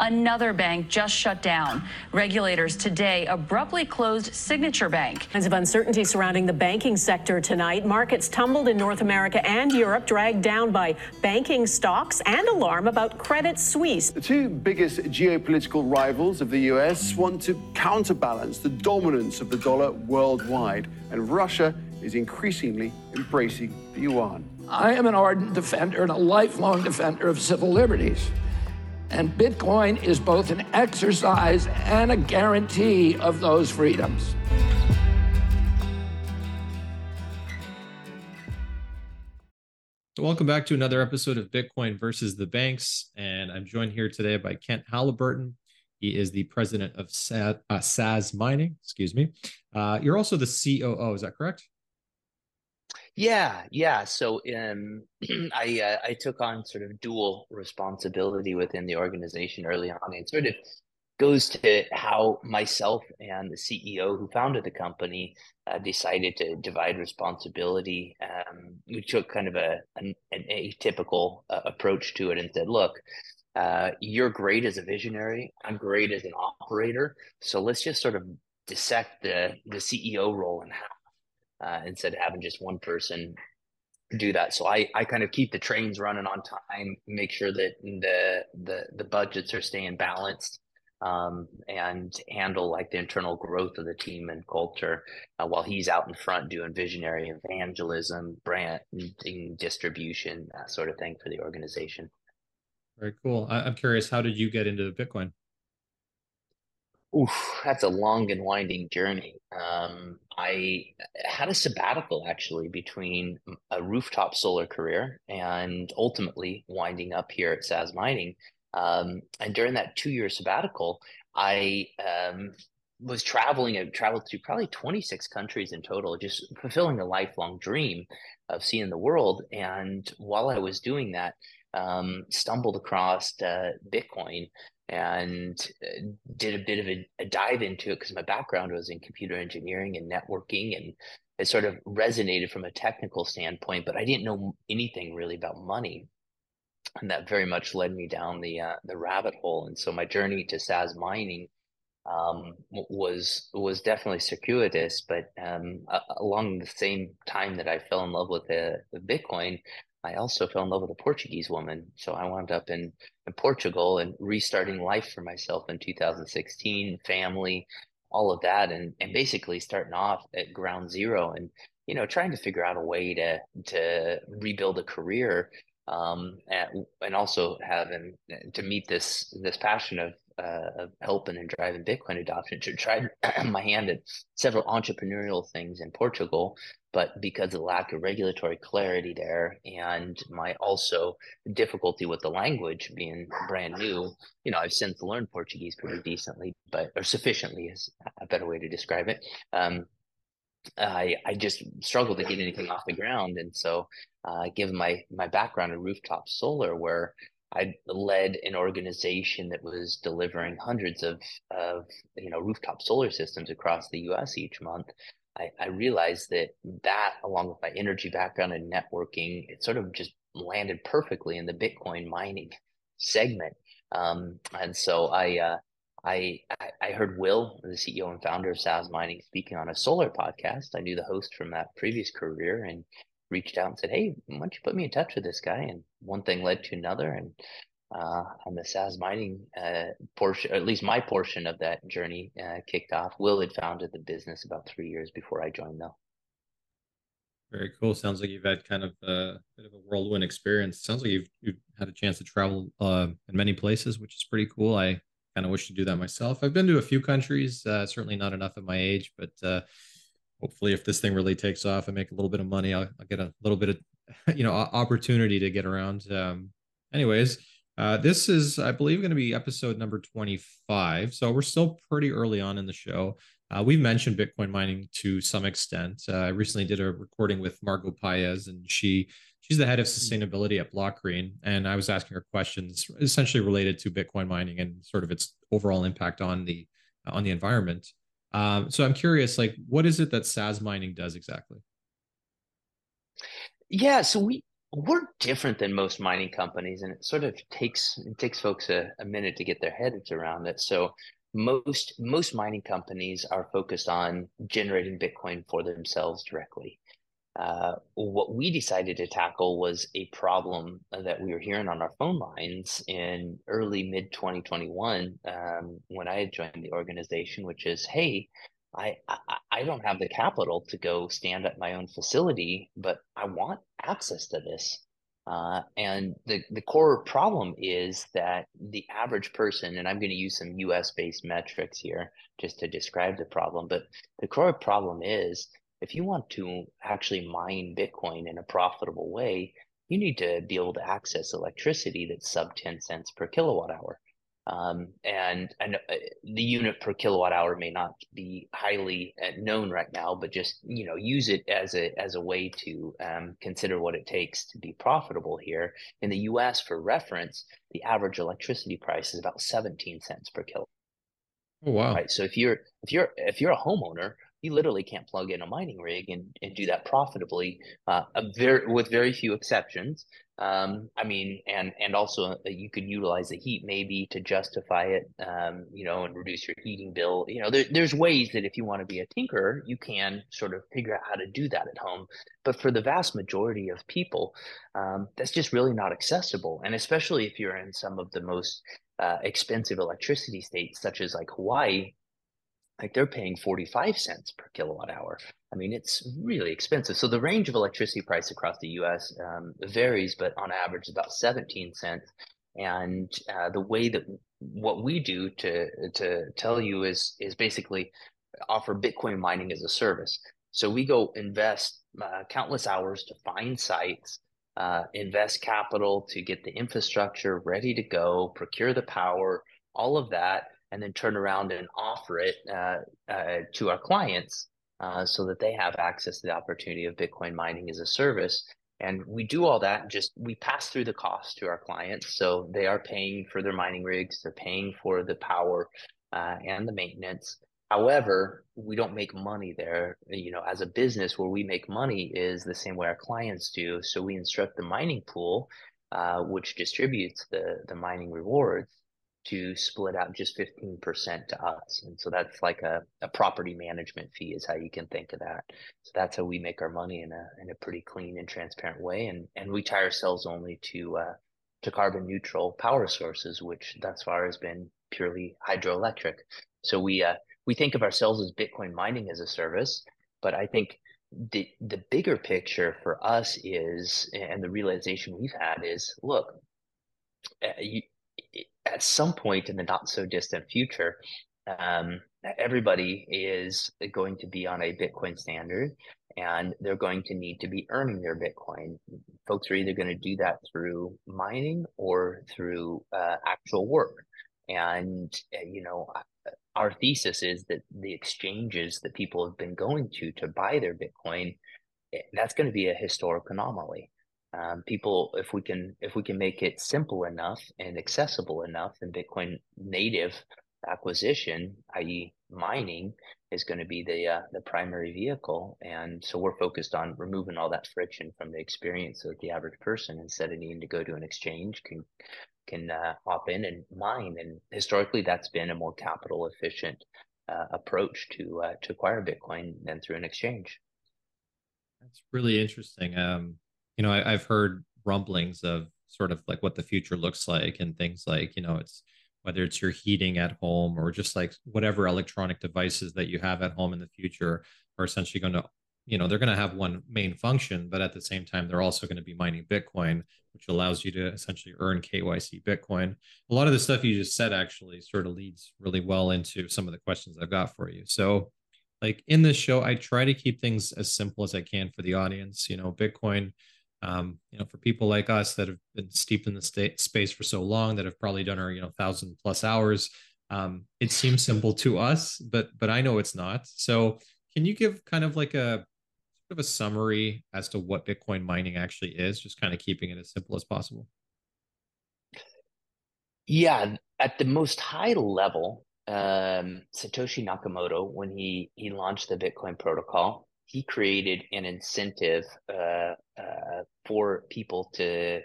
Another bank just shut down. Regulators today abruptly closed Signature Bank. Kinds of uncertainty surrounding the banking sector tonight. Markets tumbled in North America and Europe, dragged down by banking stocks and alarm about Credit Suisse. The two biggest geopolitical rivals of the US want to counterbalance the dominance of the dollar worldwide, and Russia is increasingly embracing the yuan. I am an ardent defender and a lifelong defender of civil liberties. And Bitcoin is both an exercise and a guarantee of those freedoms. Welcome back to another episode of Bitcoin versus the banks. And I'm joined here today by Kent Halliburton. He is the president of Saz, uh, Saz Mining. Excuse me. Uh, you're also the COO, is that correct? Yeah, yeah. So um, I uh, I took on sort of dual responsibility within the organization early on. It sort of goes to how myself and the CEO who founded the company uh, decided to divide responsibility. Um, we took kind of a an, an atypical uh, approach to it and said, "Look, uh, you're great as a visionary. I'm great as an operator. So let's just sort of dissect the the CEO role and how uh, instead of having just one person do that. So I, I kind of keep the trains running on time, make sure that the the the budgets are staying balanced, um, and handle like the internal growth of the team and culture uh, while he's out in front doing visionary evangelism, branding, distribution, that sort of thing for the organization. Very cool. I, I'm curious, how did you get into Bitcoin? Oof, that's a long and winding journey. Um, I had a sabbatical actually between a rooftop solar career and ultimately winding up here at Saz Mining. Um, and during that two year sabbatical, I um, was traveling I traveled to probably 26 countries in total, just fulfilling a lifelong dream of seeing the world. And while I was doing that, um, stumbled across uh, Bitcoin and uh, did a bit of a, a dive into it because my background was in computer engineering and networking and it sort of resonated from a technical standpoint but i didn't know anything really about money. And that very much led me down the uh, the rabbit hole. And so my journey to saz mining um, was was definitely circuitous but um, along the same time that i fell in love with the, the bitcoin I also fell in love with a Portuguese woman. So I wound up in, in Portugal and restarting life for myself in 2016, family, all of that, and and basically starting off at ground zero and you know trying to figure out a way to to rebuild a career um, and, and also having to meet this this passion of uh, of helping and driving Bitcoin adoption. To try my hand at several entrepreneurial things in Portugal, but because of the lack of regulatory clarity there and my also difficulty with the language being brand new, you know, I've since learned Portuguese pretty decently, but or sufficiently is a better way to describe it. Um, I I just struggled to get anything off the ground, and so uh, given my my background in rooftop solar, where I led an organization that was delivering hundreds of of you know rooftop solar systems across the U.S. each month. I, I realized that that, along with my energy background and networking, it sort of just landed perfectly in the Bitcoin mining segment. Um, and so I, uh, I I heard Will, the CEO and founder of Saz Mining, speaking on a solar podcast. I knew the host from that previous career, and reached out and said, "Hey, why don't you put me in touch with this guy?" And one thing led to another, and uh, on the Saz mining uh, portion, at least my portion of that journey, uh, kicked off. Will had founded the business about three years before I joined, though. Very cool. Sounds like you've had kind of a bit of a whirlwind experience. Sounds like you've you've had a chance to travel uh, in many places, which is pretty cool. I kind of wish to do that myself. I've been to a few countries, uh, certainly not enough at my age, but uh, hopefully if this thing really takes off and make a little bit of money i'll, I'll get a little bit of you know opportunity to get around um anyways uh this is i believe going to be episode number 25 so we're still pretty early on in the show. Uh, we've mentioned bitcoin mining to some extent. Uh, i recently did a recording with margot paez and she she's the head of sustainability at blockgreen and i was asking her questions essentially related to bitcoin mining and sort of its overall impact on the on the environment um, so I'm curious, like, what is it that Saz mining does exactly? Yeah, so we we're different than most mining companies, and it sort of takes it takes folks a, a minute to get their heads around it. So most most mining companies are focused on generating Bitcoin for themselves directly. Uh, what we decided to tackle was a problem that we were hearing on our phone lines in early mid 2021 um, when I had joined the organization, which is, hey, I, I I don't have the capital to go stand up my own facility, but I want access to this. Uh, and the, the core problem is that the average person, and I'm going to use some US based metrics here just to describe the problem, but the core problem is if you want to actually mine Bitcoin in a profitable way, you need to be able to access electricity that's sub 10 cents per kilowatt hour. Um, and and uh, the unit per kilowatt hour may not be highly uh, known right now, but just you know use it as a as a way to um, consider what it takes to be profitable here. In the U.S., for reference, the average electricity price is about 17 cents per kilowatt. Oh wow! Right. So if you're if you're if you're a homeowner you literally can't plug in a mining rig and, and do that profitably uh, very, with very few exceptions. Um, I mean, and and also uh, you could utilize the heat maybe to justify it, um, you know, and reduce your heating bill. You know, there, there's ways that if you want to be a tinkerer, you can sort of figure out how to do that at home. But for the vast majority of people, um, that's just really not accessible. And especially if you're in some of the most uh, expensive electricity states, such as like Hawaii, like they're paying 45 cents per kilowatt hour. I mean, it's really expensive. So the range of electricity price across the US um, varies, but on average, about 17 cents. And uh, the way that what we do to to tell you is is basically offer Bitcoin mining as a service. So we go invest uh, countless hours to find sites, uh, invest capital to get the infrastructure ready to go, procure the power, all of that, and then turn around and offer it uh, uh, to our clients uh, so that they have access to the opportunity of Bitcoin mining as a service. And we do all that just we pass through the cost to our clients. So they are paying for their mining rigs, they're paying for the power uh, and the maintenance. However, we don't make money there. You know, as a business, where we make money is the same way our clients do. So we instruct the mining pool, uh, which distributes the the mining rewards to split out just 15% to us. And so that's like a, a property management fee is how you can think of that. So that's how we make our money in a in a pretty clean and transparent way. And and we tie ourselves only to uh, to carbon neutral power sources, which thus far has been purely hydroelectric. So we uh, we think of ourselves as Bitcoin mining as a service, but I think the the bigger picture for us is, and the realization we've had is, look, uh, you, at some point in the not so distant future, um, everybody is going to be on a Bitcoin standard and they're going to need to be earning their Bitcoin. Folks are either going to do that through mining or through uh, actual work. And, uh, you know, our thesis is that the exchanges that people have been going to to buy their Bitcoin, eh, that's going to be a historic anomaly um, people if we can if we can make it simple enough and accessible enough and bitcoin native acquisition i.e mining is going to be the uh, the primary vehicle. And so we're focused on removing all that friction from the experience of the average person instead of needing to go to an exchange can can uh, hop in and mine. And historically that's been a more capital efficient uh, approach to uh, to acquire bitcoin than through an exchange. That's really interesting. Um you know, I, I've heard rumblings of sort of like what the future looks like and things like, you know, it's whether it's your heating at home or just like whatever electronic devices that you have at home in the future are essentially going to you know they're going to have one main function but at the same time they're also going to be mining bitcoin which allows you to essentially earn kyc bitcoin. A lot of the stuff you just said actually sort of leads really well into some of the questions i've got for you. So like in this show i try to keep things as simple as i can for the audience. You know bitcoin um, you know, for people like us that have been steeped in the state space for so long, that have probably done our, you know, thousand plus hours, um, it seems simple to us, but but I know it's not. So, can you give kind of like a sort of a summary as to what Bitcoin mining actually is, just kind of keeping it as simple as possible? Yeah, at the most high level, um, Satoshi Nakamoto, when he he launched the Bitcoin protocol, he created an incentive uh, uh, for people to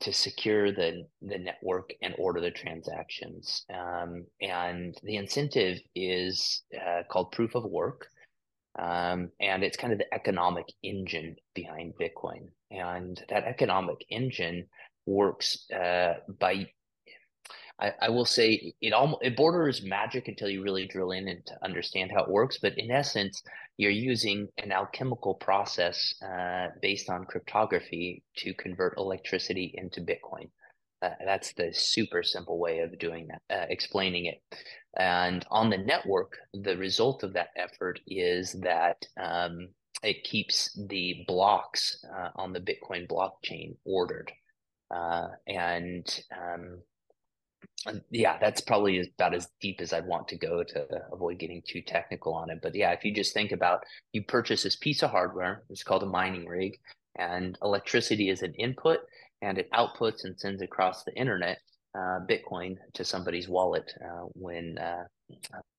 to secure the the network and order the transactions. Um, and the incentive is uh, called proof of work, um, and it's kind of the economic engine behind Bitcoin. And that economic engine works uh, by I, I, will say it almost it borders magic until you really drill in and to understand how it works. But in essence, you're using an alchemical process uh, based on cryptography to convert electricity into Bitcoin. Uh, that's the super simple way of doing that, uh, explaining it. And on the network, the result of that effort is that um, it keeps the blocks uh, on the Bitcoin blockchain ordered. Uh, and um, yeah, that's probably about as deep as I'd want to go to avoid getting too technical on it. But yeah, if you just think about you purchase this piece of hardware, it's called a mining rig, and electricity is an input, and it outputs and sends across the internet uh, Bitcoin to somebody's wallet uh, when uh,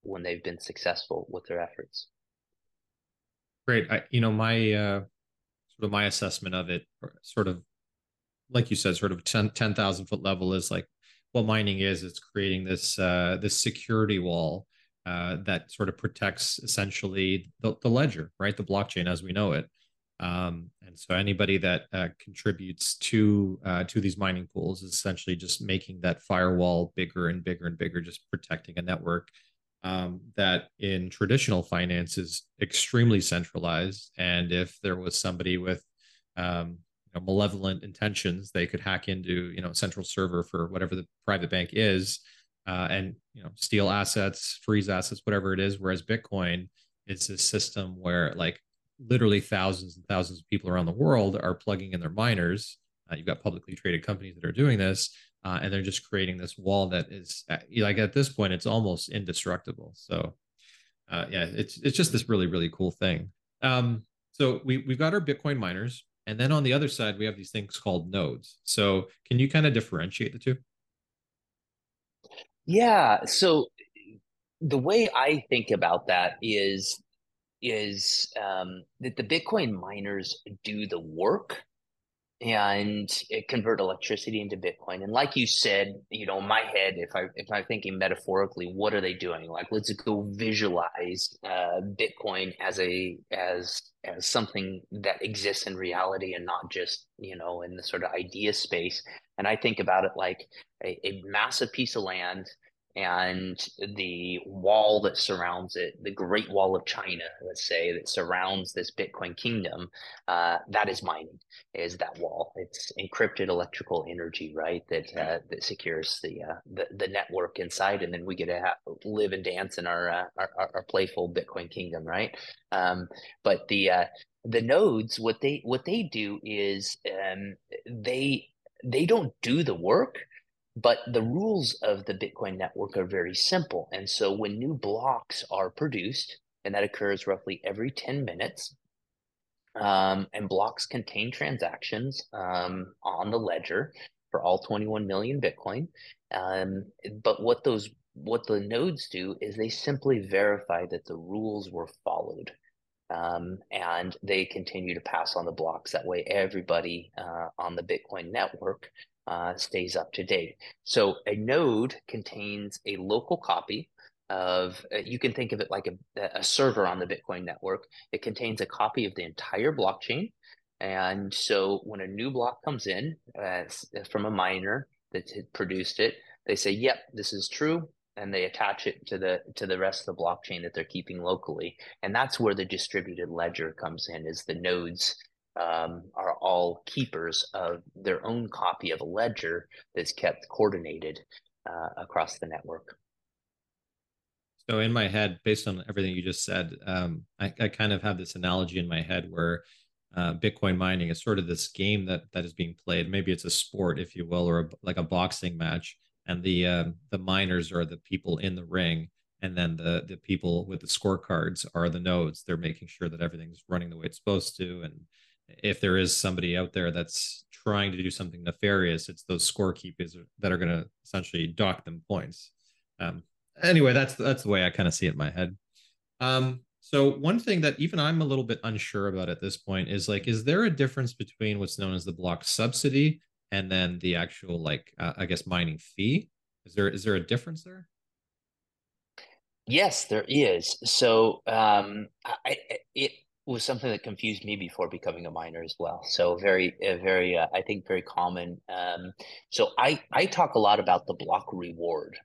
when they've been successful with their efforts. Great. I, you know, my uh, sort of my assessment of it, sort of like you said, sort of 10,000 foot level is like what mining is it's creating this uh, this security wall uh, that sort of protects essentially the, the ledger right? The blockchain as we know it. Um, and so anybody that uh, contributes to uh, to these mining pools is essentially just making that firewall bigger and bigger and bigger just protecting a network um, that in traditional finance is extremely centralized. And if there was somebody with um, you know, malevolent intentions, they could hack into you know central server for whatever the private bank is, uh, and you know steal assets, freeze assets, whatever it is. Whereas Bitcoin is a system where like literally thousands and thousands of people around the world are plugging in their miners. Uh, you've got publicly traded companies that are doing this, uh, and they're just creating this wall that is uh, like at this point it's almost indestructible. So uh, yeah, it's it's just this really really cool thing. Um, so we we've got our Bitcoin miners. And then on the other side, we have these things called nodes. So can you kind of differentiate the two? Yeah. So the way I think about that is is um, that the Bitcoin miners do the work and convert electricity into Bitcoin. And like you said, you know, my head, if I if I'm thinking metaphorically, what are they doing? Like, let's go visualize uh, Bitcoin as a as as something that exists in reality and not just you know in the sort of idea space. And I think about it like a, a massive piece of land and the wall that surrounds it, the Great Wall of China, let's say, that surrounds this Bitcoin kingdom, uh, that is mining. Is that wall? It's encrypted electrical energy, right? That uh, that secures the, uh, the the network inside, and then we get to have, live and dance in our, uh, our, our playful Bitcoin kingdom, right? Um, but the uh, the nodes, what they what they do is um, they they don't do the work but the rules of the Bitcoin network are very simple. And so when new blocks are produced, and that occurs roughly every 10 minutes, um, and blocks contain transactions um, on the ledger for all 21 million Bitcoin. Um, but what those what the nodes do is they simply verify that the rules were followed. Um, and they continue to pass on the blocks. That way, everybody uh, on the Bitcoin network uh, stays up to date. So a node contains a local copy of, uh, you can think of it like a, a server on the Bitcoin network. It contains a copy of the entire blockchain. And so when a new block comes in uh, from a miner that produced it, they say, yep, this is true. And they attach it to the to the rest of the blockchain that they're keeping locally, and that's where the distributed ledger comes in. Is the nodes um, are all keepers of their own copy of a ledger that's kept coordinated uh, across the network. So, in my head, based on everything you just said, um, I, I, kind of have this analogy in my head where uh, Bitcoin mining is sort of this game that that is being played. Maybe it's a sport, if you will, or a, like a boxing match, and the uh, the miners are the people in the ring, and then the the people with the scorecards are the nodes. They're making sure that everything's running the way it's supposed to, and if there is somebody out there that's trying to do something nefarious, it's those scorekeepers that are going to essentially dock them points. Um, anyway, that's that's the way I kind of see it in my head. Um, So one thing that even I'm a little bit unsure about at this point is like, is there a difference between what's known as the block subsidy and then the actual like, uh, I guess, mining fee? Is there is there a difference there? Yes, there is. So um, I, it was something that confused me before becoming a miner as well. So very, very, uh, I think very common. Um, so I I talk a lot about the block reward,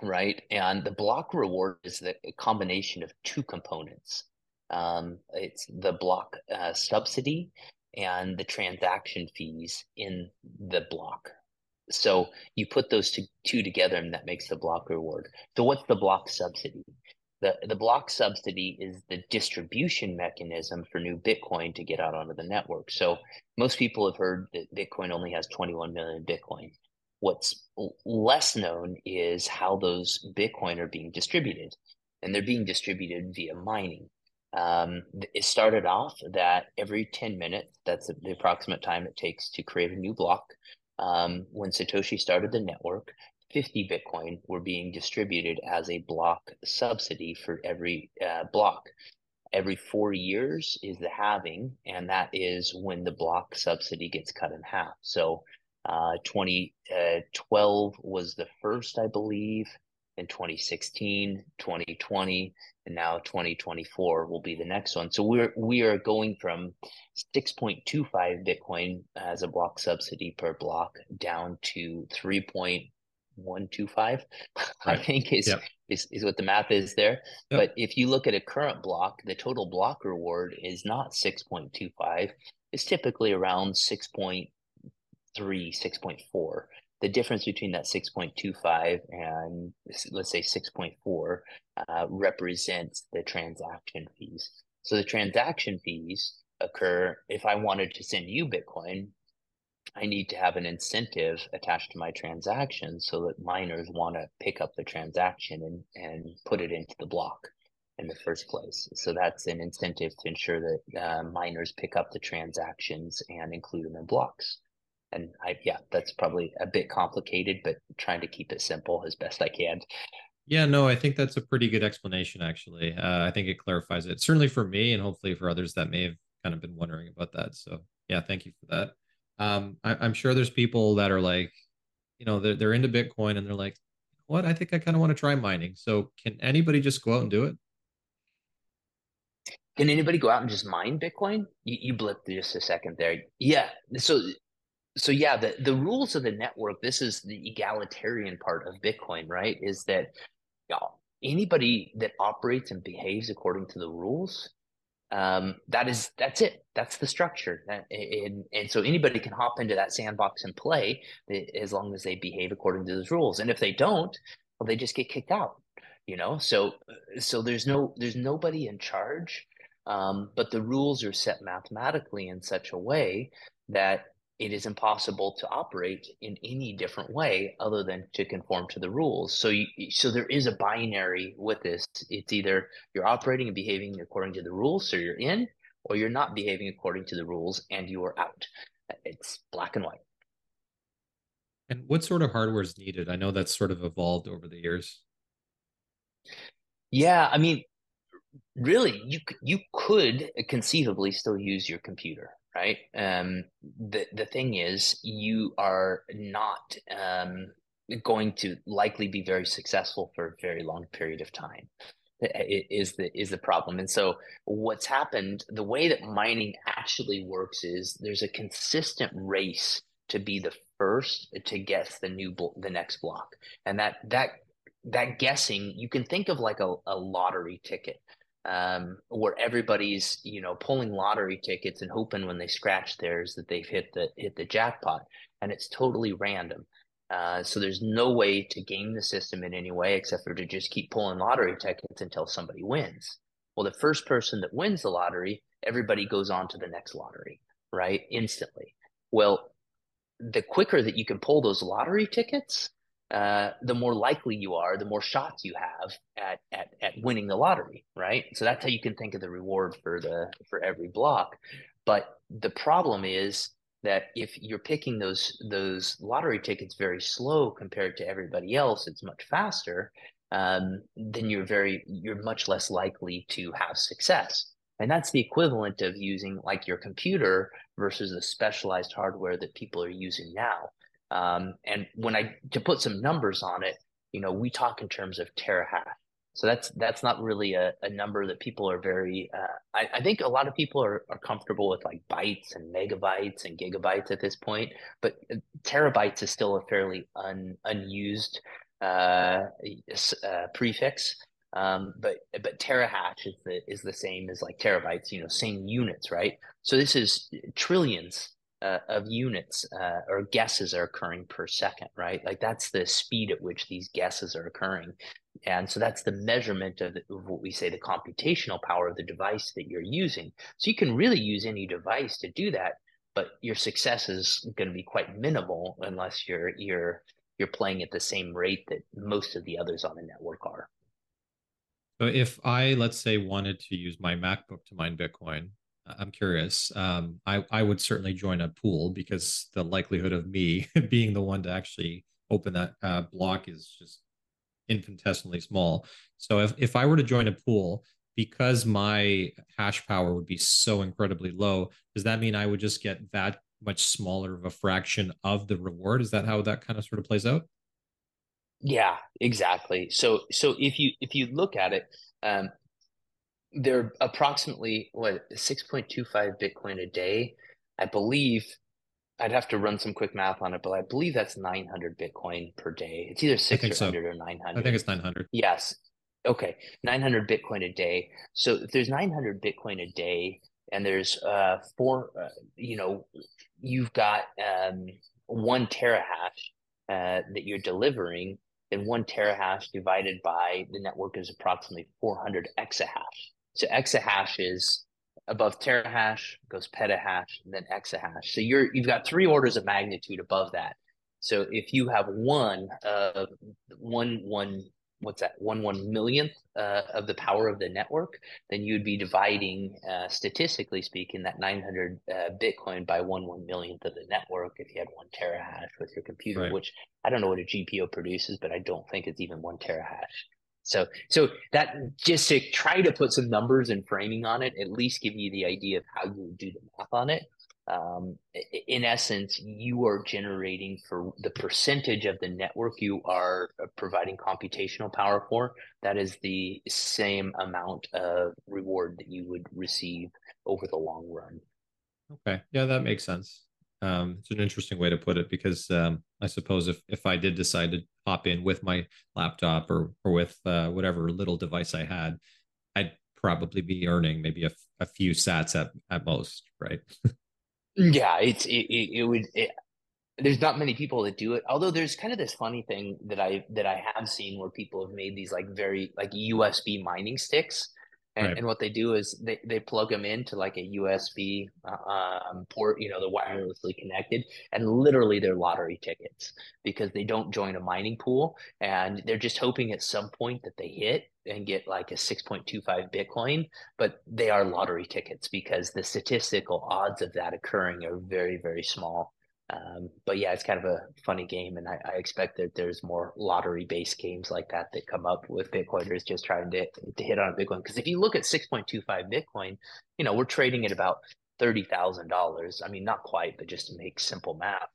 right? And the block reward is the combination of two components. Um, it's the block uh, subsidy and the transaction fees in the block. So you put those two, two together and that makes the block reward. So what's the block subsidy? The, the block subsidy is the distribution mechanism for new Bitcoin to get out onto the network. So most people have heard that Bitcoin only has 21 million Bitcoin. What's less known is how those Bitcoin are being distributed, and they're being distributed via mining. Um, it started off that every 10 minutes, that's the approximate time it takes to create a new block. Um, when Satoshi started the network, 50 Bitcoin were being distributed as a block subsidy for every uh, block. Every four years is the halving, and that is when the block subsidy gets cut in half. So uh, 2012 uh, was the first, I believe, in 2016, 2020, and now 2024 will be the next one. So we're we are going from 6.25 Bitcoin as a block subsidy per block down to 3.125. Right. I think is, yep. is is what the math is there. Yep. But if you look at a current block, the total block reward is not 6.25. It's typically around six point three, six point four. The difference between that 6.25 and let's say 6.4 uh, represents the transaction fees. So the transaction fees occur if I wanted to send you Bitcoin, I need to have an incentive attached to my transaction so that miners want to pick up the transaction and, and put it into the block in the first place. So that's an incentive to ensure that uh, miners pick up the transactions and include them in blocks and I yeah, that's probably a bit complicated, but trying to keep it simple as best I can. Yeah, no, I think that's a pretty good explanation. Actually, uh, I think it clarifies it certainly for me, and hopefully for others that may have kind of been wondering about that. So yeah, thank you for that. Um, I, am sure there's people that are like, you know, they're they're into Bitcoin and they're like, what? I think I kind of want to try mining. So can anybody just go out and do it? Can anybody go out and just mine Bitcoin? You, you blipped just a second there. Yeah. So so yeah, the, the rules of the network, this is the egalitarian part of Bitcoin, right? Is that you know, anybody that operates and behaves according to the rules, um, that is that's it. That's the structure. And, and so anybody can hop into that sandbox and play as long as they behave according to those rules. And if they don't, well, they just get kicked out. You know, so so there's no there's nobody in charge. Um, but the rules are set mathematically in such a way that it is impossible to operate in any different way other than to conform to the rules. So, you, so there is a binary with this. It's either you're operating and behaving according to the rules, so you're in, or you're not behaving according to the rules and you are out. Uh, it's black and white. And what sort of hardware is needed? I know that's sort of evolved over the years. Yeah, I mean, really, you you could conceivably still use your computer right? Um, the the thing is, you are not um, going to likely be very successful for a very long period of time. Is the is the problem, and so what's happened? The way that mining actually works is there's a consistent race to be the first to guess the new the next block, and that that that guessing you can think of like a, a lottery ticket um, where everybody's you know pulling lottery tickets and hoping when they scratch theirs that they've hit the hit the jackpot, and it's totally random. Uh, so there's no way to game the system in any way except for to just keep pulling lottery tickets until somebody wins. Well, the first person that wins the lottery, everybody goes on to the next lottery, right? Instantly. Well, the quicker that you can pull those lottery tickets, uh, the more likely you are, the more shots you have at, at at winning the lottery, right? So that's how you can think of the reward for the for every block. But the problem is that if you're picking those those lottery tickets very slow compared to everybody else, it's much faster. um, then you're very you're much less likely to have success. And that's the equivalent of using like your computer versus the specialized hardware that people are using now. Um, and when I to put some numbers on it, you know, we talk in terms of terahash. So that's that's not really a, a number that people are very. Uh, I, I think a lot of people are, are comfortable with like bytes and megabytes and gigabytes at this point, but uh, terabytes is still a fairly un, unused uh, uh, prefix. Um, but but terahash is the is the same as like terabytes, you know, same units, right? So this is trillions uh, of units uh, or guesses are occurring per second, right? Like that's the speed at which these guesses are occurring. And so that's the measurement of, the, of, what we say the computational power of the device that you're using. So you can really use any device to do that, but your success is going to be quite minimal unless you're you're you're playing at the same rate that most of the others on the network are. So if I let's say wanted to use my MacBook to mine Bitcoin, I'm curious. Um, I I would certainly join a pool because the likelihood of me being the one to actually open that uh, block is just infinitesimally small. So if if I were to join a pool, because my hash power would be so incredibly low, does that mean I would just get that much smaller of a fraction of the reward? Is that how that kind of sort of plays out? Yeah, exactly. So so if you if you look at it, um, they're approximately what 6.25 bitcoin a day. I believe i'd have to run some quick math on it but i believe that's 900 bitcoin per day. It's either 600 so. or 900 i think it's 900 yes. Okay. 900 bitcoin a day. So if there's 900 bitcoin a day and there's uh four uh, you know you've got um one terahash uh, that you're delivering then one terahash divided by the network is approximately 400 exahash so exahash is above terahash, goes petahash, and then exahash. So you're you've got three orders of magnitude above that. So if you have one uh one one what's that one one millionth uh, of the power of the network, then you'd be dividing uh, statistically speaking that 900 uh, Bitcoin by one one millionth of the network if you had one terahash with your computer, right. which I don't know what a GPU produces, but I don't think it's even one terahash. So, so that just to try to put some numbers and framing on it, at least give you the idea of how you would do the math on it. Um, in essence, you are generating for the percentage of the network you are uh, providing computational power for. That is the same amount of reward that you would receive over the long run. Okay, yeah, that makes sense. Um, it's an interesting way to put it because um, I suppose if if I did decide to hop in with my laptop or or with uh, whatever little device I had, I'd probably be earning maybe a, a few sats at at most, right? yeah, it's it, it, it would. It, there's not many people that do it. Although there's kind of this funny thing that I that I have seen where people have made these like very like USB mining sticks and, right. and what they do is they, they plug them into like a USB uh, um, port, you know, they're wirelessly connected, and literally they're lottery tickets because they don't join a mining pool, and they're just hoping at some point that they hit and get like a 6.25 Bitcoin, but they are lottery tickets because the statistical odds of that occurring are very, very small. Um, but yeah, it's kind of a funny game, and I, I expect that there's more lottery-based games like that that come up with Bitcoiners just trying to, to hit on a Bitcoin. Because if you look at 6.25 Bitcoin, you know we're trading at about thirty thousand dollars. I mean, not quite, but just to make simple math,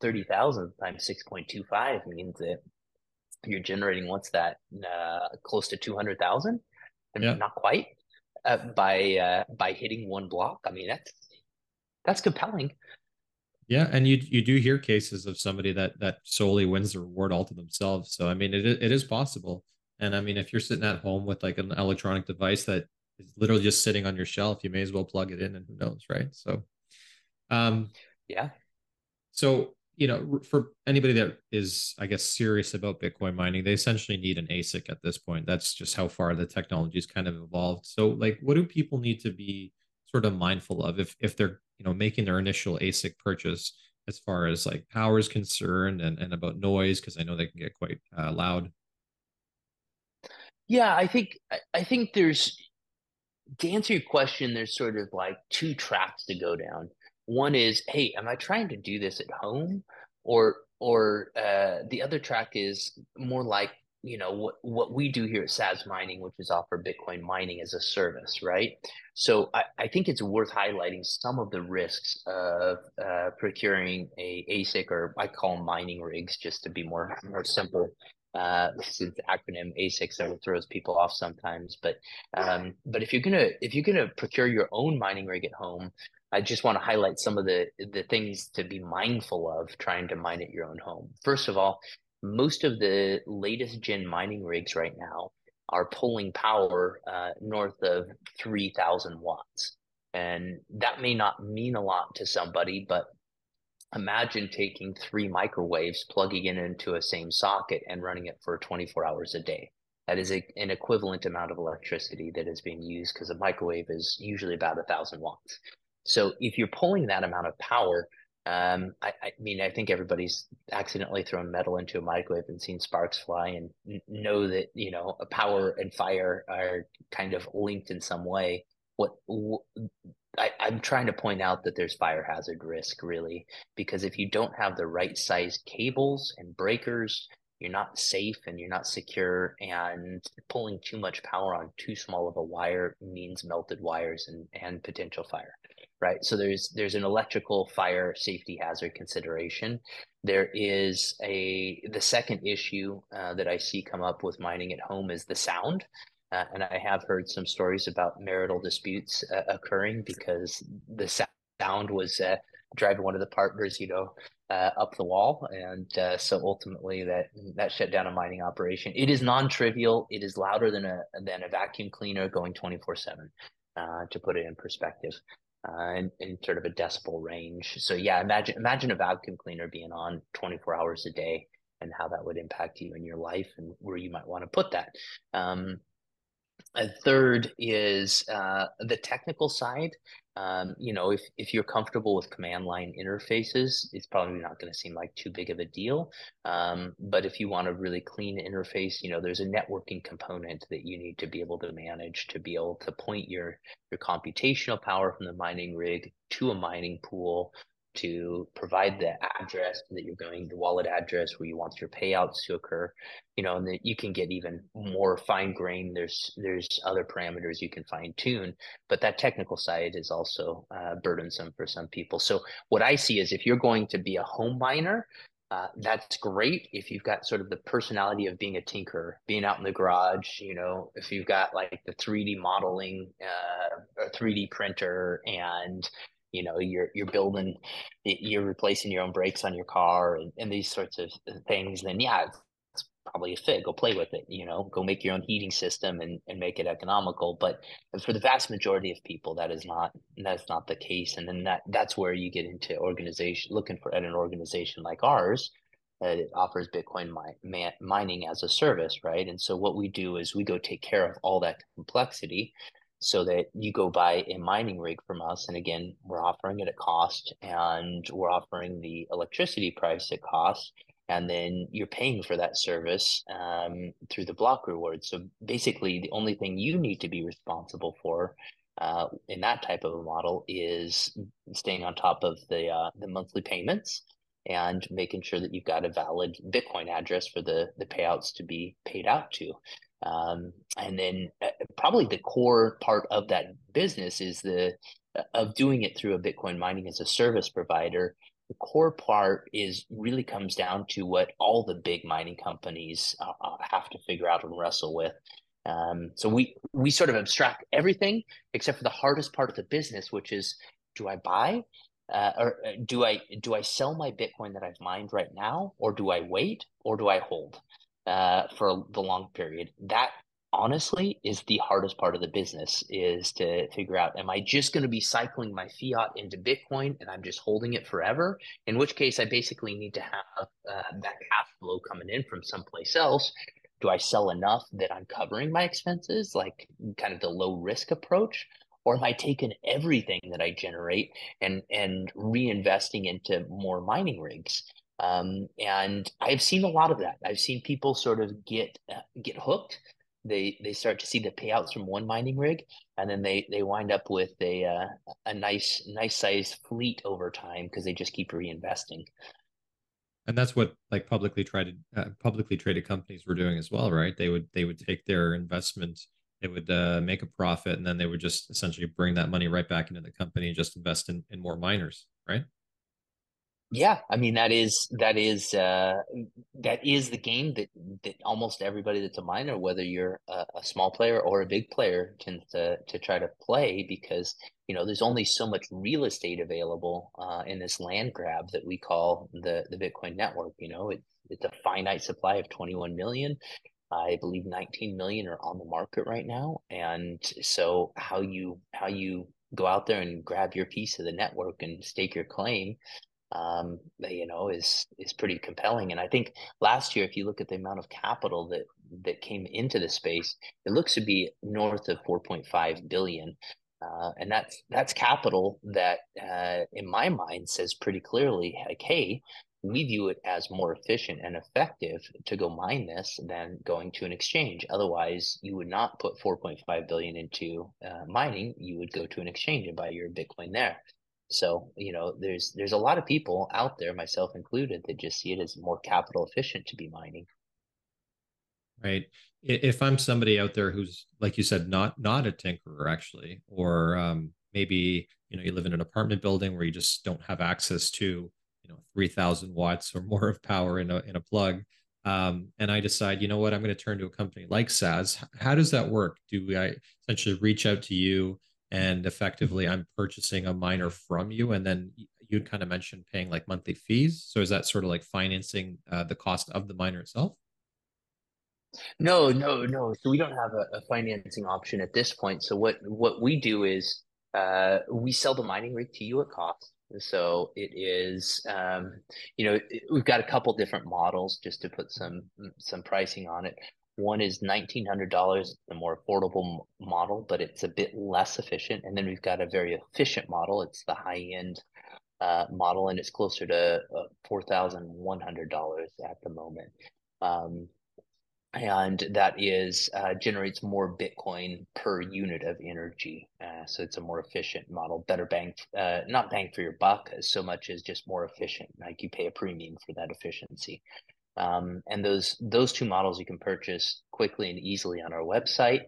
thirty thousand times 6.25 means that you're generating what's that? Uh, close to two hundred thousand, yeah. not quite uh, by uh, by hitting one block. I mean, that's that's compelling. Yeah, and you you do hear cases of somebody that that solely wins the reward all to themselves. So I mean, it it is possible. And I mean, if you're sitting at home with like an electronic device that is literally just sitting on your shelf, you may as well plug it in, and who knows, right? So, um, yeah. So you know, for anybody that is, I guess, serious about Bitcoin mining, they essentially need an ASIC at this point. That's just how far the technology has kind of evolved. So, like, what do people need to be sort of mindful of if if they're you know making their initial ASIC purchase as far as like power is concerned and, and about noise because I know they can get quite uh, loud. Yeah, I think I think there's to answer your question, there's sort of like two tracks to go down. One is, hey, am I trying to do this at home, or or uh, the other track is more like you know what what we do here at Saz Mining, which is offer Bitcoin mining as a service, right? So I, I think it's worth highlighting some of the risks of uh, procuring a ASIC or I call mining rigs just to be more more simple. Uh, since the acronym ASIC sort of throws people off sometimes, but um, but if you're gonna if you're gonna procure your own mining rig at home, I just want to highlight some of the the things to be mindful of trying to mine at your own home. First of all, most of the latest gen mining rigs right now are pulling power uh, north of 3000 watts. And that may not mean a lot to somebody, but imagine taking three microwaves, plugging it into a same socket, and running it for 24 hours a day. That is a, an equivalent amount of electricity that is being used because a microwave is usually about a thousand watts. So if you're pulling that amount of power, um, I, I, mean, I think everybody's accidentally thrown metal into a microwave and seen sparks fly, and know that you know power and fire are kind of linked in some way. What, what I, I'm trying to point out that there's fire hazard risk, really, because if you don't have the right size cables and breakers, you're not safe and you're not secure. And pulling too much power on too small of a wire means melted wires and, and potential fire right? So there's there's an electrical fire safety hazard consideration. There is a the second issue uh, that I see come up with mining at home is the sound. Uh, and I have heard some stories about marital disputes uh, occurring because the sound was uh, driving one of the partners, you know, uh, up the wall, and uh, so ultimately that that shut down a mining operation. It is non-trivial. It is louder than a than a vacuum cleaner going twenty four seven. To put it in perspective, uh, in, in sort of a decibel range. So yeah, imagine imagine a vacuum cleaner being on 24 hours a day and how that would impact you in your life and where you might want to put that. Um, a third is uh, the technical side. Um, you know, if if you're comfortable with command line interfaces, it's probably not going to seem like too big of a deal. Um, but if you want a really clean interface, you know, there's a networking component that you need to be able to manage to be able to point your your computational power from the mining rig to a mining pool to provide the address that you're going, the wallet address where you want your payouts to occur, you know, and that you can get even more fine grained. There's there's other parameters you can fine tune, but that technical side is also uh, burdensome for some people. So what I see is if you're going to be a home miner, uh, that's great if you've got sort of the personality of being a tinker, being out in the garage. You know, if you've got like the 3D modeling, uh, a 3D printer, and you know you're you're building you're replacing your own brakes on your car and, and these sorts of uh, things then yeah it's probably a fit. Go play with it you know? Go make your own heating system and, and make it economical. But uh, for the vast majority of people that is not that's not the case. And then that that's where you get into organization looking for at an organization like ours uh, that it offers bitcoin mi- mining as a service right? And so what we do is we go take care of all that complexity so that you go buy a mining rig from us. And again, we're offering it at cost and we're offering the electricity price at cost. And then you're paying for that service um, through the block reward. So basically, the only thing you need to be responsible for uh, in that type of a model is staying on top of the uh, the monthly payments and making sure that you've got a valid Bitcoin address for the the payouts to be paid out to. Um, and then uh, probably the core part of that business is the uh, of doing it through a Bitcoin mining as a service provider. The core part is really comes down to what all the big mining companies uh, uh have to figure out and wrestle with. Um, so we we sort of abstract everything except for the hardest part of the business, which is do I buy uh, or do I do I sell my Bitcoin that I've mined right now, or do I wait, or do I hold? Uh, for the long period. That honestly is the hardest part of the business is to figure out am i just going to be cycling my fiat into bitcoin and i'm just holding it forever? In which case i basically need to have uh, that cash flow coming in from someplace else. Do i sell enough that i'm covering my expenses like kind of the low risk approach? Or am i taking everything that i generate and and reinvesting into more mining rigs um, and I've seen a lot of that. I've seen people sort of get uh, get hooked. They they start to see the payouts from one mining rig, and then they they wind up with a uh, a nice nice size fleet over time because they just keep reinvesting. and that's what like publicly traded uh, publicly traded companies were doing as well, right? They would they would take their investment, they would uh, make a profit, and then they would just essentially bring that money right back into the company and just invest in, in more miners, right? Yeah, I mean that is that is uh, that is the game that that almost everybody that's a miner, whether you're a, a, small player or a big player, tends to to try to play because you know there's only so much real estate available uh, in this land grab that we call the the Bitcoin network. You know, it, it's a finite supply of 21 million. I believe 19 million are on the market right now, and so how you how you go out there and grab your piece of the network and stake your claim um, you know, is is pretty compelling. And I think last year, if you look at the amount of capital that that came into the space, it looks to be north of 4.5 billion. Uh, and that's that's capital that, uh, in my mind, says pretty clearly, like, hey, we view it as more efficient and effective to go mine this than going to an exchange. Otherwise, you would not put 4.5 billion into uh, mining. You would go to an exchange and buy your Bitcoin there. So, you know, there's there's a lot of people out there, myself included, that just see it as more capital efficient to be mining. Right. If I'm somebody out there who's, like you said, not not a tinkerer actually, or um, maybe you know you live in an apartment building where you just don't have access to you know 3,000 watts or more of power in a in a plug, um, and I decide, you know what, I'm going to turn to a company like Saz. How does that work? Do I essentially reach out to you? And effectively I'm purchasing a miner from you, and then you'd kind of mentioned paying like monthly fees. So is that sort of like financing uh, the cost of the miner itself? No, no, no. So we don't have a, a financing option at this point. So what what we do is uh, we sell the mining rig to you at cost. So it is, um, you know, it, we've got a couple different models just to put some some pricing on it. One is $1,900, the more affordable model, but it's a bit less efficient. And then we've got a very efficient model. It's the high end uh, model, and it's closer to uh, $4,100 at the moment. Um, and that is uh, generates more Bitcoin per unit of energy. Uh, so it's a more efficient model, better bang, uh, not bang for your buck so much as just more efficient. Like you pay a premium for that efficiency. Um, and those those two models you can purchase quickly and easily on our website.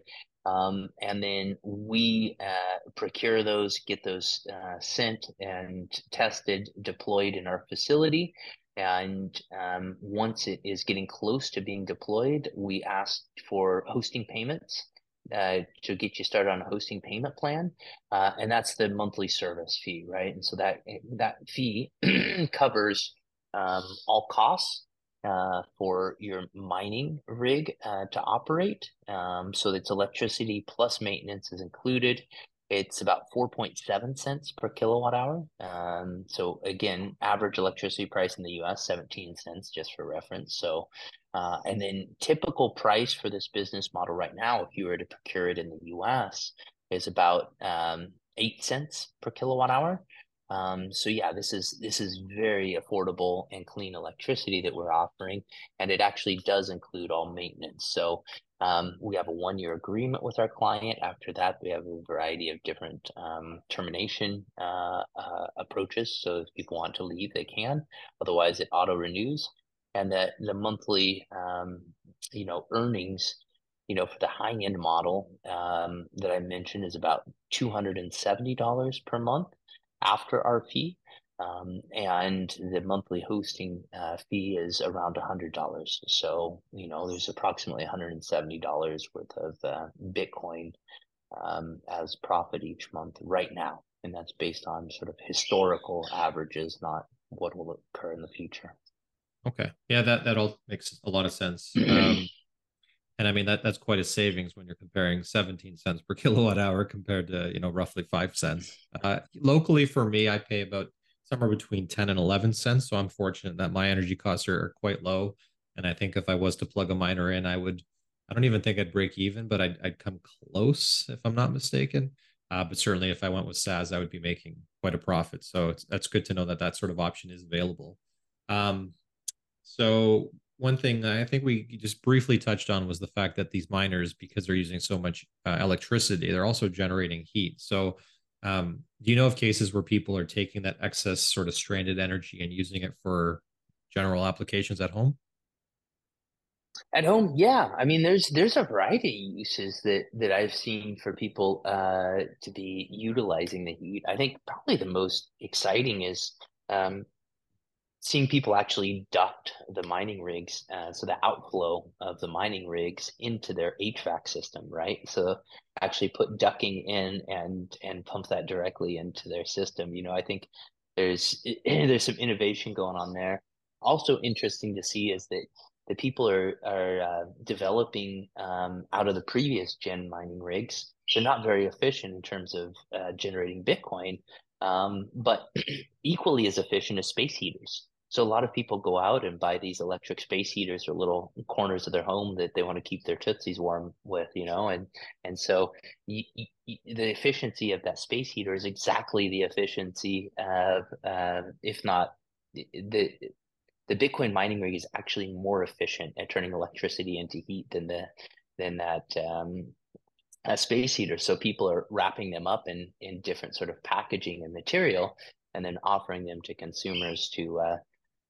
Um, and then we uh, procure those, get those uh, sent and tested, deployed in our facility. And um, once it is getting close to being deployed, we ask for hosting payments uh, to get you started on a hosting payment plan, uh, and that's the monthly service fee, right? And so that that fee covers um, all costs uh, for your mining rig uh, to operate. Um, so it's electricity plus maintenance is included. It's about 4.7 cents per kilowatt hour. Um, so again, average electricity price in the US, 17 cents, just for reference. So, uh, and then typical price for this business model right now, if you were to procure it in the US, is about um, eight cents per kilowatt hour. Um, so yeah, this is this is very affordable and clean electricity that we're offering, and it actually does include all maintenance. So um, we have a one year agreement with our client. After that, we have a variety of different um, termination uh, uh, approaches. So if people want to leave, they can. Otherwise, it auto renews, and that the monthly um, you know earnings you know, for the high end model um, that I mentioned is about $270 per month after our fee. Um, and the monthly hosting uh, fee is around $100. So, you know, there's approximately $170 worth of uh, Bitcoin um, as profit each month right now. And that's based on sort of historical averages, not what will occur in the future. Okay. Yeah, that, that all makes a lot of sense. Um, and I mean that that's quite a savings when you're comparing 17 cents per kilowatt hour compared to you know roughly five cents. Uh, locally for me, I pay about somewhere between 10 and 11 cents. So I'm fortunate that my energy costs are, are quite low. And I think if I was to plug a miner in, I would. I don't even think I'd break even, but I'd, I'd come close if I'm not mistaken. Uh, but certainly, if I went with Saz, I would be making quite a profit. So it's, that's good to know that that sort of option is available. Um, so one thing I think we just briefly touched on was the fact that these miners, because they're using so much uh, electricity, they're also generating heat. So, um, do you know of cases where people are taking that excess sort of stranded energy and using it for general applications at home? At home, yeah. I mean, there's there's a variety of uses that that I've seen for people uh, to be utilizing the heat. I think probably the most exciting is um, seeing people actually duct the mining rigs, uh, so the outflow of the mining rigs into their HVAC system, right? So actually put ducting in and and pump that directly into their system. You know, I think there's there's some innovation going on there. Also interesting to see is that the people are are uh, developing um, out of the previous gen mining rigs. They're not very efficient in terms of uh, generating Bitcoin, um, but equally as efficient as space heaters. So a lot of people go out and buy these electric space heaters or little corners of their home that they want to keep their tootsies warm with, you know, and and so the efficiency of that space heater is exactly the efficiency of, uh, if not the the Bitcoin mining rig is actually more efficient at turning electricity into heat than the than that um, a space heater. So people are wrapping them up in in different sort of packaging and material, and then offering them to consumers to uh,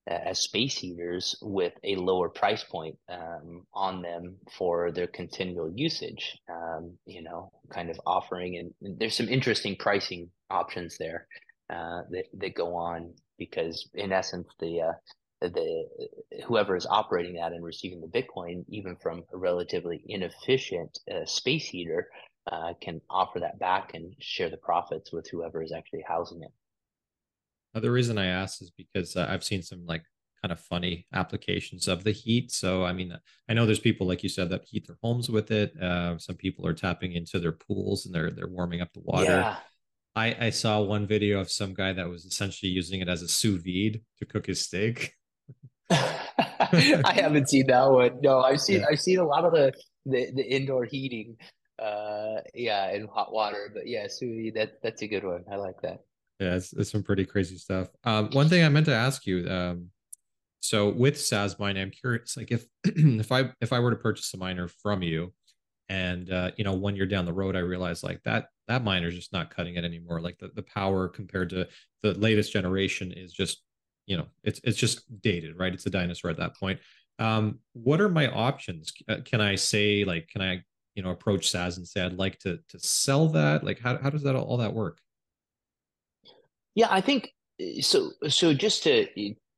as space heaters with a lower price point um, on them for their continual usage. Um, you know, kind of offering and there's some interesting pricing options there uh, that that go on because in essence the uh, the whoever is operating that and receiving the Bitcoin, even from a relatively inefficient uh, space heater, uh, can offer that back and share the profits with whoever is actually housing it. The reason I asked is because uh, I've seen some like kind of funny applications of the heat. So I mean, I know there's people like you said that heat their homes with it. Uh, some people are tapping into their pools and they're they're warming up the water. Yeah. I, I saw one video of some guy that was essentially using it as a sous vide to cook his steak. I haven't seen that one. No, I've seen Yeah. I've seen a lot of the the, the indoor heating, uh, yeah, and hot water. But yeah, sous vide, that that's a good one. I like that. Yeah, it's, it's some pretty crazy stuff. Um, one thing I meant to ask you, um, so with SasMine, I'm curious, like if if I if I were to purchase a miner from you, and uh, you know, one year down the road, I realize like that that miner is just not cutting it anymore. Like the, the power compared to the latest generation is just, you know, it's it's just dated, right? It's a dinosaur at that point. Um, what are my options? Uh, Can I say like, can I, you know, approach Saz and say I'd like to to sell that? Like, how how does that all that work? Yeah, I think uh, so. So just to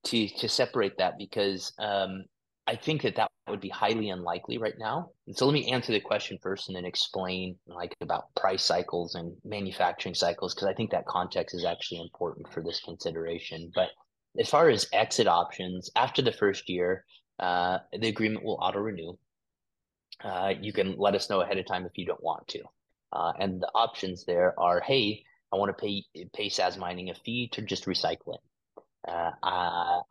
to to separate that because um, I think that that would be highly unlikely right now. And so let me answer the question first, and then explain like about price cycles and manufacturing cycles because I think that context is actually important for this consideration. But as far as exit options, after the first year, uh, the agreement will auto renew. Uh, you can let us know ahead of time if you don't want to. Uh, and the options there are, hey, I want to pay pay Saz mining a fee to just recycle it. Uh,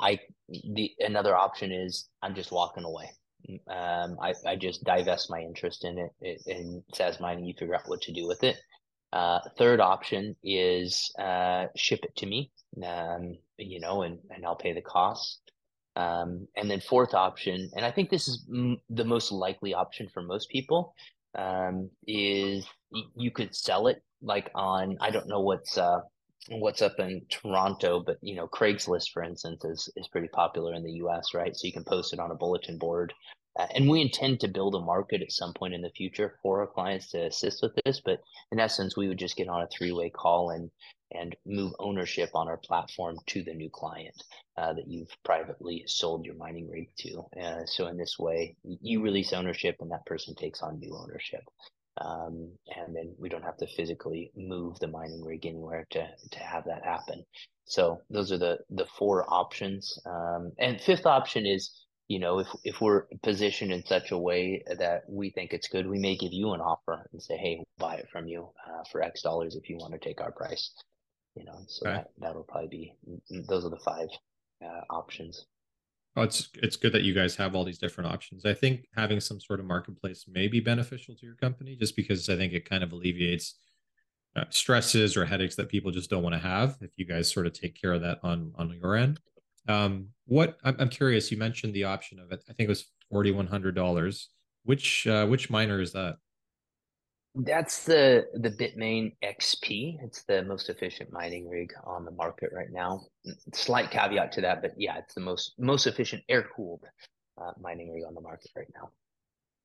I the another option is I'm just walking away. Um, I, I just divest my interest in it, in Saz mining. You figure out what to do with it. Uh, third option is uh, ship it to me, um, you know, and and I'll pay the costs. Um, and then fourth option, and I think this is m- the most likely option for most people, um, is y- you could sell it like on I don't know what's uh what's up in Toronto, but you know Craigslist, for instance, is is pretty popular in the U.S. Right, so you can post it on a bulletin board, uh, and we intend to build a market at some point in the future for our clients to assist with this. But in essence, we would just get on a three way call and and move ownership on our platform to the new client uh, that you've privately sold your mining rig to. Uh, so in this way, you release ownership, and that person takes on new ownership um, and then we don't have to physically move the mining rig anywhere to to have that happen. So those are the the four options. Um, and fifth option is, you know, if if we're positioned in such a way that we think it's good, we may give you an offer and say, hey, we'll buy it from you uh, for X dollars if you want to take our price. You know, so Okay. that that'll probably be those are the five uh, options. Oh, it's it's good that you guys have all these different options. I think having some sort of marketplace may be beneficial to your company, just because I think it kind of alleviates uh, stresses or headaches that people just don't want to have. If you guys sort of take care of that on on your end, um, what I'm, I'm curious. You mentioned the option of it. I think it was forty one hundred dollars. Which uh, which miner is that? That's the the Bitmain XP. It's the most efficient mining rig on the market right now. Slight caveat to that, but yeah, it's the most most efficient air cooled uh, mining rig on the market right now.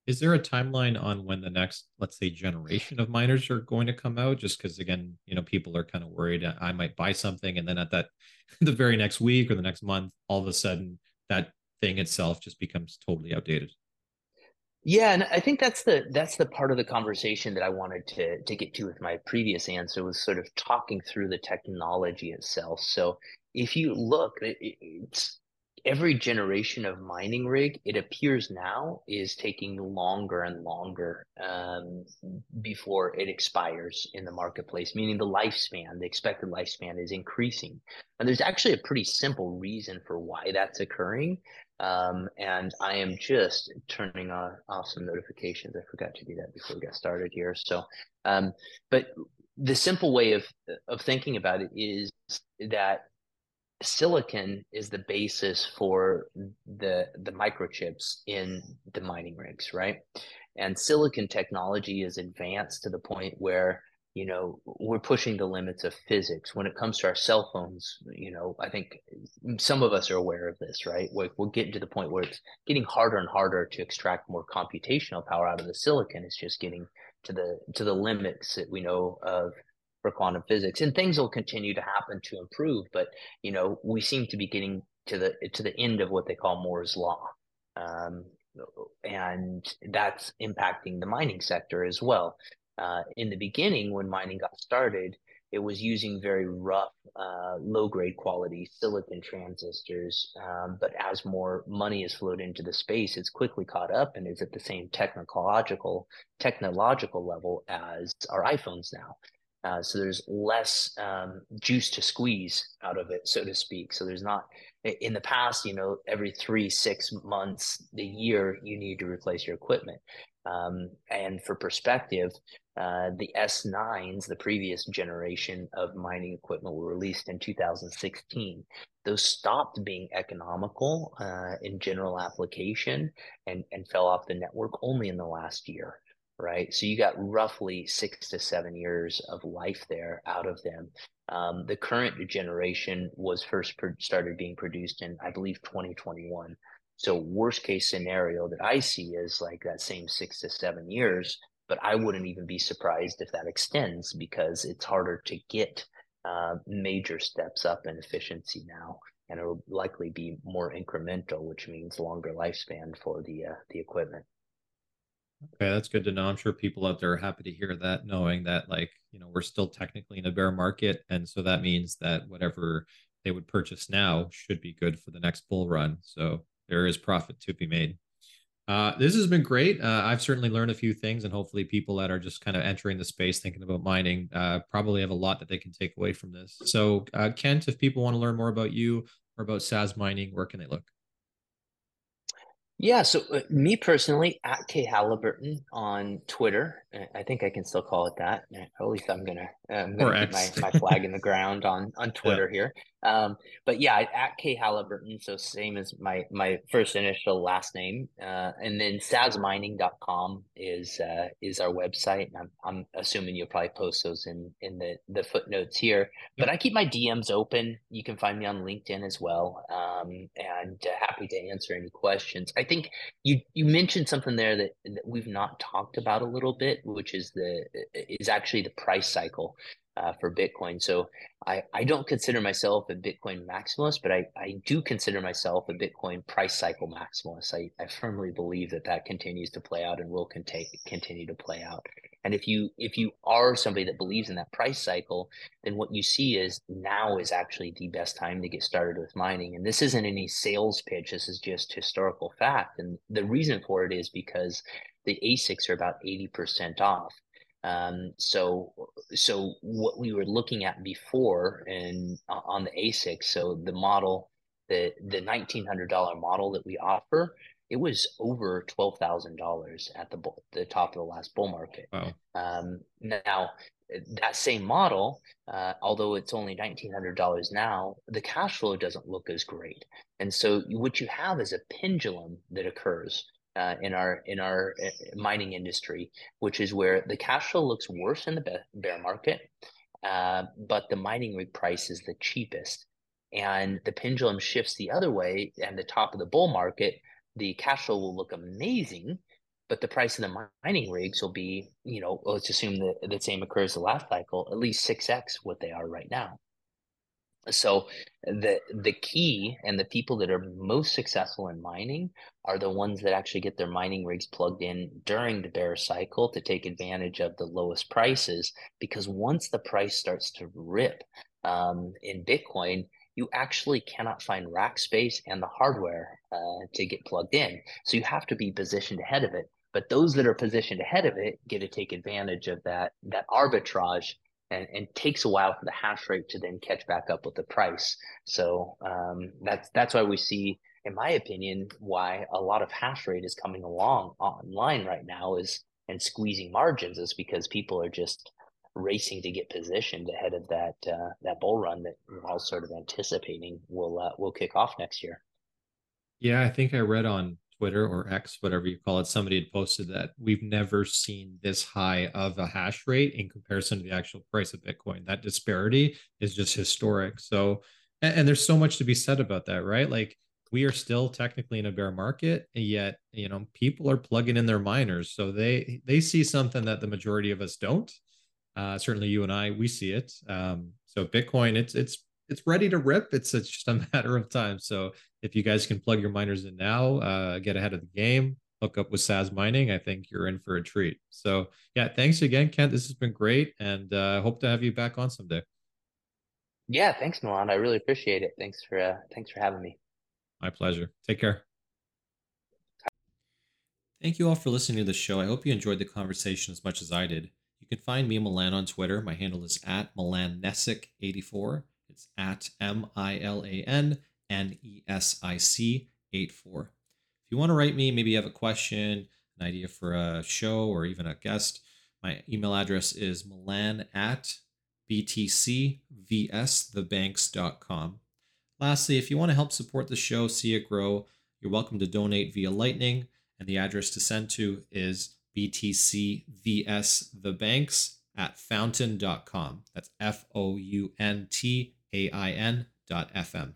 Is there a timeline on when the next, let's say, generation of miners are going to come out? Just because, again, you know, people are kind of worried I might buy something and then at that, the very next week or the next month, all of a sudden that thing itself just becomes totally outdated. Yeah, and I think that's the that's the part of the conversation that I wanted to to get to with my previous answer was sort of talking through the technology itself. So if you look, it's every generation of mining rig, it appears now is taking longer and longer um, before it expires in the marketplace, meaning the lifespan, the expected lifespan is increasing. And there's actually a pretty simple reason for why that's occurring. Um, and I am just turning on, off some notifications. I forgot to do that before we got started here. So, um, but the simple way of of thinking about it is that silicon is the basis for the the microchips in the mining rigs, right? And silicon technology is advanced to the point where you know we're pushing the limits of physics. When it comes to our cell phones you know i think some of us are aware of this right? We're, we're getting to the point where it's getting harder and harder to extract more computational power out of the silicon. It's just getting to the to the limits that we know of for quantum physics. And things will continue to happen to improve but you know we seem to be getting to the to the end of what they call moore's law. Um, and that's impacting the mining sector as well uh, in the beginning when mining got started it was using very rough uh, low grade quality silicon transistors um, but as more money has flowed into the space it's quickly caught up and is at the same technological technological level as our iphones now uh, so there's less um, juice to squeeze out of it, so to speak. So there's not in the past, you know, every three, six months, the year, you need to replace your equipment. Um, and for perspective, uh, the S9s, the previous generation of mining equipment, were released in 2016. Those stopped being economical uh, in general application and, and fell off the network only in the last year right? So you got roughly six to seven years of life there out of them. Um, the current generation was first pro- started being produced in, I believe, 2021. So worst case scenario that I see is like that same six to seven years, but I wouldn't even be surprised if that extends because it's harder to get uh, major steps up in efficiency now, and it will likely be more incremental, which means longer lifespan for the uh, the equipment. Okay, that's good to know. I'm sure people out there are happy to hear that, knowing that like, you know, we're still technically in a bear market. And so that means that whatever they would purchase now should be good for the next bull run. So there is profit to be made. Uh, this has been great. Uh, I've certainly learned a few things, and hopefully, people that are just kind of entering the space thinking about mining uh, probably have a lot that they can take away from this. So, uh, Kent, if people want to learn more about you or about Saz mining, where can they look? Yeah, so uh, me personally, at K Halliburton on Twitter, I think I can still call it that. At least I'm gonna I'm gonna keep my, my flag in the ground on on Twitter yeah. here. Um, but yeah, at K Halliburton, so same as my my first initial last name, uh, and then sazmining.com is uh, is our website. And I'm I'm assuming you'll probably post those in in the the footnotes here. But I keep my DMs open. You can find me on LinkedIn as well, um, and uh, happy to answer any questions. I think you you mentioned something there that, that we've not talked about a little bit, which is the is actually the price cycle uh, for Bitcoin. So I, I don't consider myself a Bitcoin maximalist, but I, I do consider myself a Bitcoin price cycle maximalist. I, I firmly believe that that continues to play out and will continue continue to play out. And if you if you are somebody that believes in that price cycle, then what you see is now is actually the best time to get started with mining. And this isn't any sales pitch. This is just historical fact. And the reason for it is because the ASICs are about 80% off. Um, so, so what we were looking at before and on the ASIC, so the model, the the nineteen hundred dollar model that we offer, it was over twelve thousand dollars at the the top of the last bull market. Wow. Um, now that same model, uh, although it's only nineteen hundred dollars now, the cash flow doesn't look as great. And so what you have is a pendulum that occurs uh, in our in our uh, mining industry, which is where the cash flow looks worse in the bear market, uh, but the mining rig price is the cheapest, and the pendulum shifts the other way, and the top of the bull market, the cash flow will look amazing, but the price of the mining rigs will be, you know, let's assume that the same occurs the last cycle, at least six x what they are right now. So the the key and the people that are most successful in mining are the ones that actually get their mining rigs plugged in during the bear cycle to take advantage of the lowest prices. Because once the price starts to rip um, in Bitcoin, you actually cannot find rack space and the hardware uh, to get plugged in. So you have to be positioned ahead of it. But those that are positioned ahead of it get to take advantage of that that arbitrage and, and takes a while for the hash rate to then catch back up with the price. So um, that's that's why we see, in my opinion, why a lot of hash rate is coming along online right now is and squeezing margins is because people are just racing to get positioned ahead of that uh, that bull run that we're all sort of anticipating will uh, will kick off next year. Yeah, I think I read on Twitter or X, whatever you call it, somebody had posted that we've never seen this high of a hash rate in comparison to the actual price of Bitcoin. That disparity is just historic. So, and, and there's so much to be said about that, right? Like we are still technically in a bear market, and yet you know people are plugging in their miners, so they they see something that the majority of us don't. Uh, certainly, you and I, we see it. Um, so Bitcoin, it's it's it's ready to rip. It's, it's just a matter of time. So if you guys can plug your miners in now, uh, get ahead of the game, hook up with Saz Mining, I think you're in for a treat. So yeah, thanks again, Kent. This has been great, and uh, hope to have you back on someday. Yeah, thanks, Milan. I really appreciate it. Thanks for uh, thanks for having me. My pleasure. Take care. Thank you all for listening to the show. I hope you enjoyed the conversation as much as I did. You can find me, Milan, on Twitter. My handle is at Milan Nesic84. It's at M I L A N N E S I C 84. If you want to write me, maybe you have a question, an idea for a show, or even a guest, my email address is milan at btcvsthebanks.com. Lastly, if you want to help support the show, see it grow, you're welcome to donate via Lightning, and the address to send to is btcvsthebanks at fountain.com. That's F O U N T ain.fm.